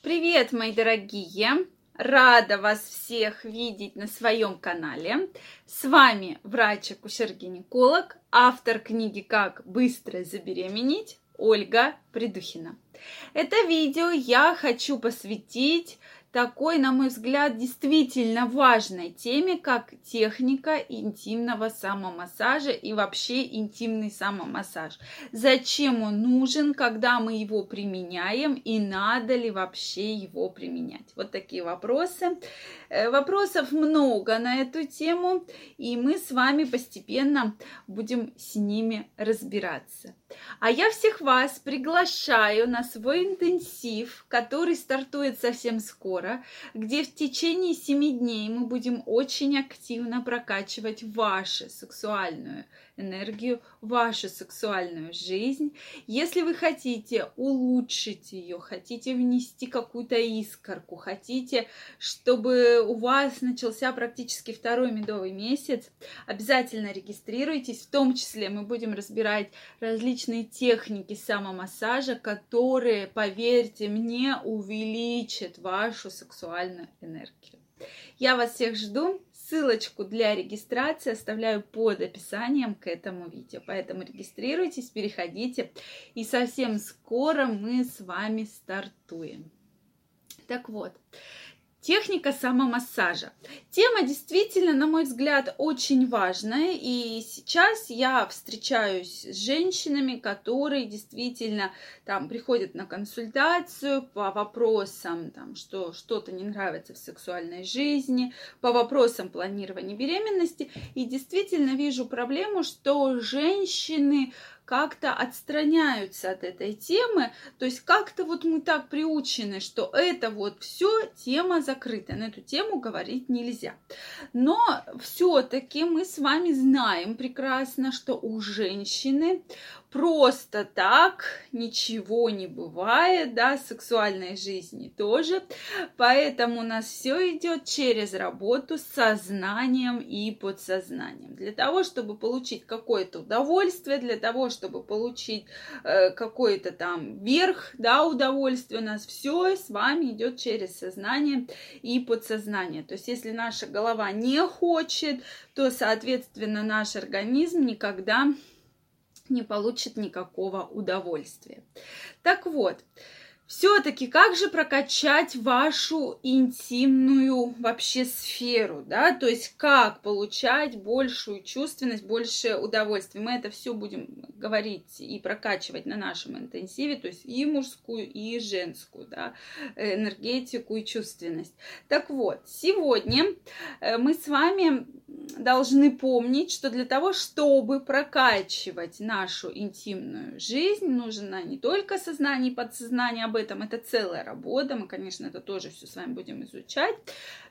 Привет, мои дорогие! Рада вас всех видеть на своем канале. С вами врач-акушер-гинеколог, автор книги «Как быстро забеременеть» Ольга Придухина. Это видео я хочу посвятить такой, на мой взгляд, действительно важной теме, как техника интимного самомассажа и вообще интимный самомассаж. Зачем он нужен, когда мы его применяем и надо ли вообще его применять? Вот такие вопросы. Э, вопросов много на эту тему, и мы с вами постепенно будем с ними разбираться. А я всех вас приглашаю на свой интенсив, который стартует совсем скоро, где в течение 7 дней мы будем очень активно прокачивать вашу сексуальную энергию, вашу сексуальную жизнь. Если вы хотите улучшить ее, хотите внести какую-то искорку, хотите, чтобы у вас начался практически второй медовый месяц, обязательно регистрируйтесь. В том числе мы будем разбирать различные техники самомассажа, которые, поверьте мне, увеличат вашу сексуальную энергию. Я вас всех жду. Ссылочку для регистрации оставляю под описанием к этому видео. Поэтому регистрируйтесь, переходите. И совсем скоро мы с вами стартуем. Так вот, Техника самомассажа. Тема действительно, на мой взгляд, очень важная. И сейчас я встречаюсь с женщинами, которые действительно там приходят на консультацию по вопросам, там, что что-то не нравится в сексуальной жизни, по вопросам планирования беременности. И действительно вижу проблему, что женщины как-то отстраняются от этой темы. То есть как-то вот мы так приучены, что это вот все тема закрыта, на эту тему говорить нельзя. Но все-таки мы с вами знаем прекрасно, что у женщины просто так ничего не бывает, да, сексуальной жизни тоже. Поэтому у нас все идет через работу с сознанием и подсознанием. Для того, чтобы получить какое-то удовольствие, для того, чтобы получить э, какой-то там верх, да, удовольствие, у нас все с вами идет через сознание и подсознание. То есть, если наша голова не хочет, то, соответственно, наш организм никогда не получит никакого удовольствия. Так вот, все-таки как же прокачать вашу интимную вообще сферу, да, то есть как получать большую чувственность, больше удовольствия. Мы это все будем говорить и прокачивать на нашем интенсиве, то есть и мужскую, и женскую, да, энергетику и чувственность. Так вот, сегодня э, мы с вами должны помнить, что для того, чтобы прокачивать нашу интимную жизнь, нужно не только сознание и подсознание об этом, это целая работа, мы, конечно, это тоже все с вами будем изучать,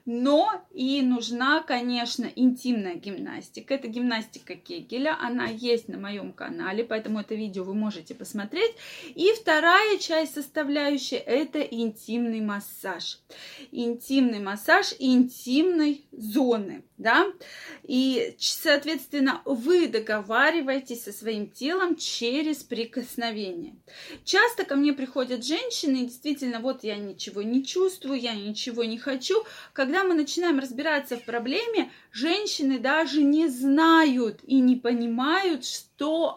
но и нужна, конечно, интимная гимнастика. Это гимнастика Кегеля, она есть на моем канале, поэтому это видео вы можете посмотреть. И вторая часть составляющая – это интимный массаж. Интимный массаж интимной зоны, да, и, соответственно, вы договариваетесь со своим телом через прикосновение. Часто ко мне приходят женщины, и действительно, вот я ничего не чувствую, я ничего не хочу, когда мы начинаем разбираться в проблеме, женщины даже не знают и не понимают, что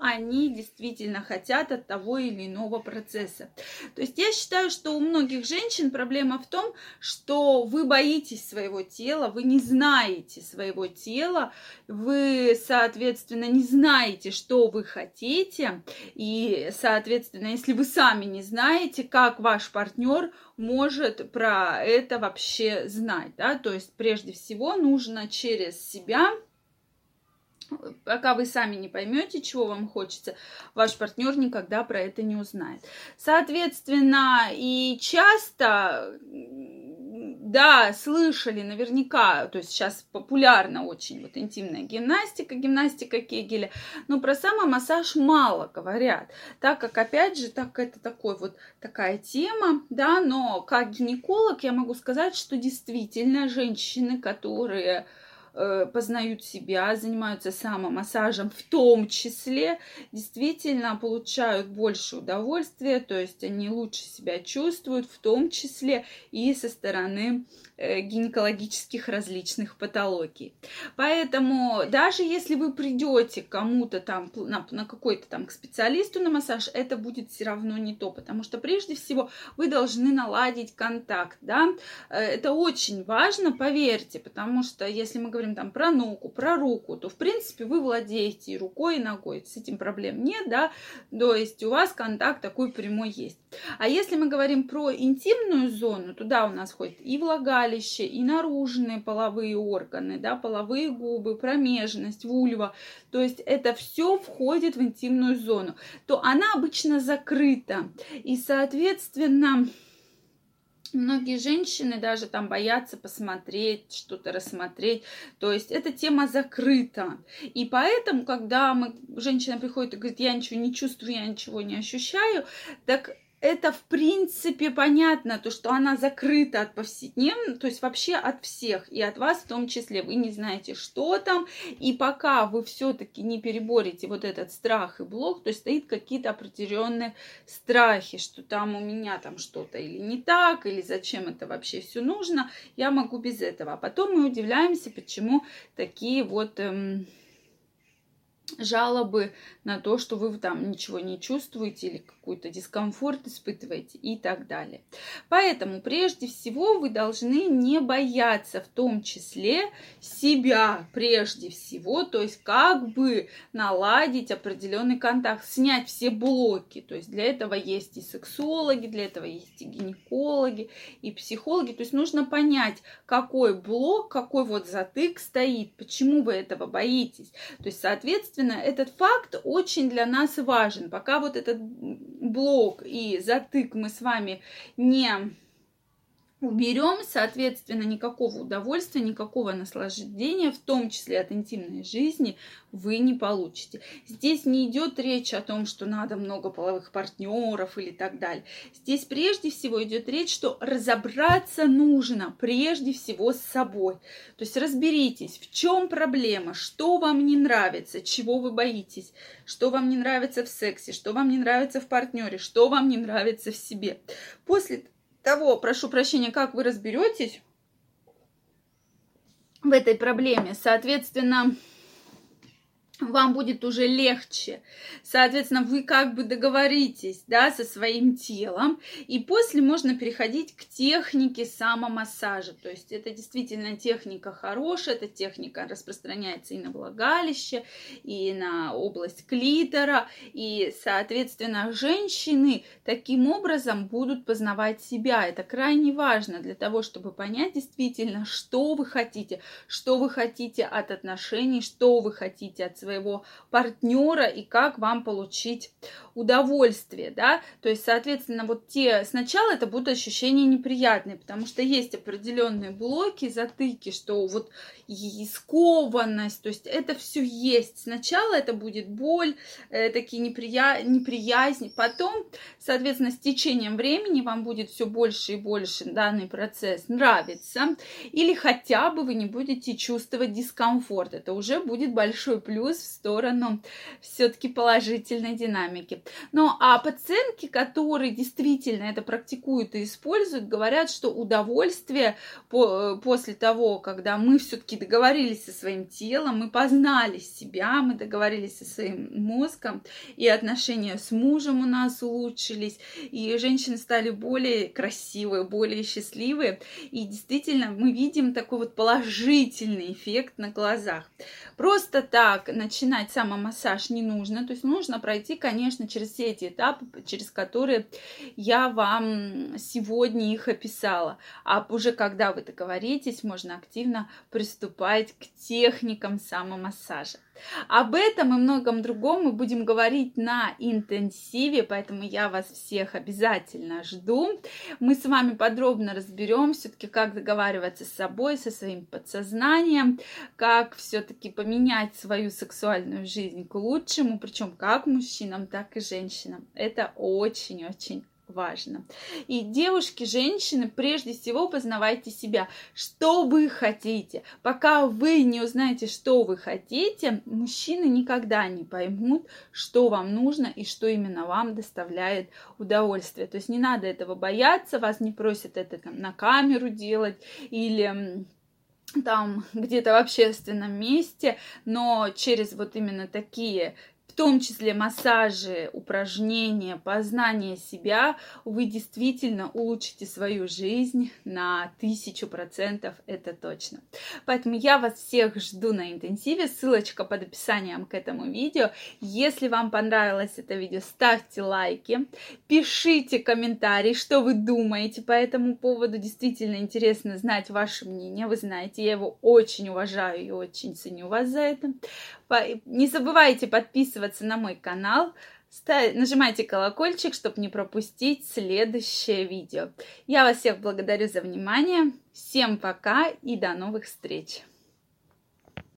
они действительно хотят от того или иного процесса. То есть я считаю, что у многих женщин проблема в том, что вы боитесь своего тела, вы не знаете своего тела, вы, соответственно, не знаете, что вы хотите, и, соответственно, если вы сами не знаете, как ваш партнер может про это вообще знать, да, то есть прежде всего нужно через себя пока вы сами не поймете, чего вам хочется, ваш партнер никогда про это не узнает. Соответственно, и часто, да, слышали наверняка, то есть сейчас популярна очень вот интимная гимнастика, гимнастика Кегеля, но про самомассаж мало говорят, так как, опять же, так это такой вот такая тема, да, но как гинеколог я могу сказать, что действительно женщины, которые э, познают себя, занимаются самомассажем, в том числе действительно получают больше удовольствия, то есть они лучше себя чувствуют, в том числе и со стороны э, гинекологических различных патологий. Поэтому даже если вы придете кому-то там на, на какой-то там к специалисту на массаж, это будет все равно не то, потому что прежде всего вы должны наладить контакт, да, э, это очень важно, поверьте, потому что если мы говорим там про ногу, про руку, то в принципе вы владеете и рукой, и ногой, с этим проблем нет, да, то есть у вас контакт такой прямой есть. А если мы говорим про интимную зону, туда у нас входит и влагалище, и наружные половые органы, да, половые губы, промежность, вульва, то есть это все входит в интимную зону, то она обычно закрыта. И, соответственно, Многие женщины даже там боятся посмотреть, что-то рассмотреть. То есть эта тема закрыта. И поэтому, когда мы, женщина приходит и говорит, я ничего не чувствую, я ничего не ощущаю, так это в принципе понятно, то, что она закрыта от повседневного, то есть вообще от всех, и от вас в том числе. Вы не знаете, что там, и пока вы все-таки не переборете вот этот страх и блок, то есть стоит какие-то определенные страхи, что там у меня там что-то или не так, или зачем это вообще все нужно, я могу без этого. А потом мы удивляемся, почему такие вот... Эм, жалобы на то, что вы там ничего не чувствуете или какой-то дискомфорт испытываете и так далее. Поэтому прежде всего вы должны не бояться в том числе себя прежде всего, то есть как бы наладить определенный контакт, снять все блоки. То есть для этого есть и сексологи, для этого есть и гинекологи, и психологи. То есть нужно понять, какой блок, какой вот затык стоит, почему вы этого боитесь. То есть, соответственно, этот факт очень для нас важен. Пока вот этот блок и затык мы с вами не уберем, соответственно, никакого удовольствия, никакого наслаждения, в том числе от интимной жизни, вы не получите. Здесь не идет речь о том, что надо много половых партнеров или так далее. Здесь прежде всего идет речь, что разобраться нужно прежде всего с собой. То есть разберитесь, в чем проблема, что вам не нравится, чего вы боитесь, что вам не нравится в сексе, что вам не нравится в партнере, что вам не нравится в себе. После того, прошу прощения, как вы разберетесь в этой проблеме, соответственно, вам будет уже легче. Соответственно, вы как бы договоритесь, да, со своим телом, и после можно переходить к технике самомассажа. То есть это действительно техника хорошая, эта техника распространяется и на влагалище, и на область клитора, и, соответственно, женщины таким образом будут познавать себя. Это крайне важно для того, чтобы понять действительно, что вы хотите, что вы хотите от отношений, что вы хотите от своего своего партнера и как вам получить удовольствие, да, то есть, соответственно, вот те, сначала это будут ощущения неприятные, потому что есть определенные блоки, затыки, что вот скованность, то есть это все есть. Сначала это будет боль, э, такие неприя... неприязни, потом, соответственно, с течением времени вам будет все больше и больше данный процесс нравиться, или хотя бы вы не будете чувствовать дискомфорт. Это уже будет большой плюс в сторону все-таки положительной динамики. Ну, а пациентки, которые действительно это практикуют и используют, говорят, что удовольствие по, после того, когда мы все-таки договорились со своим телом, мы познали себя, мы договорились со своим мозгом, и отношения с мужем у нас улучшились, и женщины стали более красивые, более счастливые, и действительно мы видим такой вот положительный эффект на глазах. Просто так начинать самомассаж не нужно, то есть нужно пройти, конечно, через все эти этапы, через которые я вам сегодня их описала. А уже когда вы договоритесь, можно активно приступать к техникам самомассажа. Об этом и многом другом мы будем говорить на интенсиве, поэтому я вас всех обязательно жду. Мы с вами подробно разберем все-таки, как договариваться с собой, со своим подсознанием, как все-таки поменять свою сексуальную жизнь к лучшему, причем как мужчинам, так и женщинам. Это очень-очень важно. И девушки, женщины, прежде всего познавайте себя. Что вы хотите? Пока вы не узнаете, что вы хотите, мужчины никогда не поймут, что вам нужно и что именно вам доставляет удовольствие. То есть не надо этого бояться, вас не просят это там, на камеру делать или там где-то в общественном месте, но через вот именно такие в том числе массажи, упражнения, познание себя, вы действительно улучшите свою жизнь на тысячу процентов, это точно. Поэтому я вас всех жду на интенсиве, ссылочка под описанием к этому видео. Если вам понравилось это видео, ставьте лайки, пишите комментарии, что вы думаете по этому поводу. Действительно интересно знать ваше мнение, вы знаете, я его очень уважаю и очень ценю вас за это. Не забывайте подписываться на мой канал, нажимайте колокольчик, чтобы не пропустить следующее видео. Я вас всех благодарю за внимание. Всем пока и до новых встреч!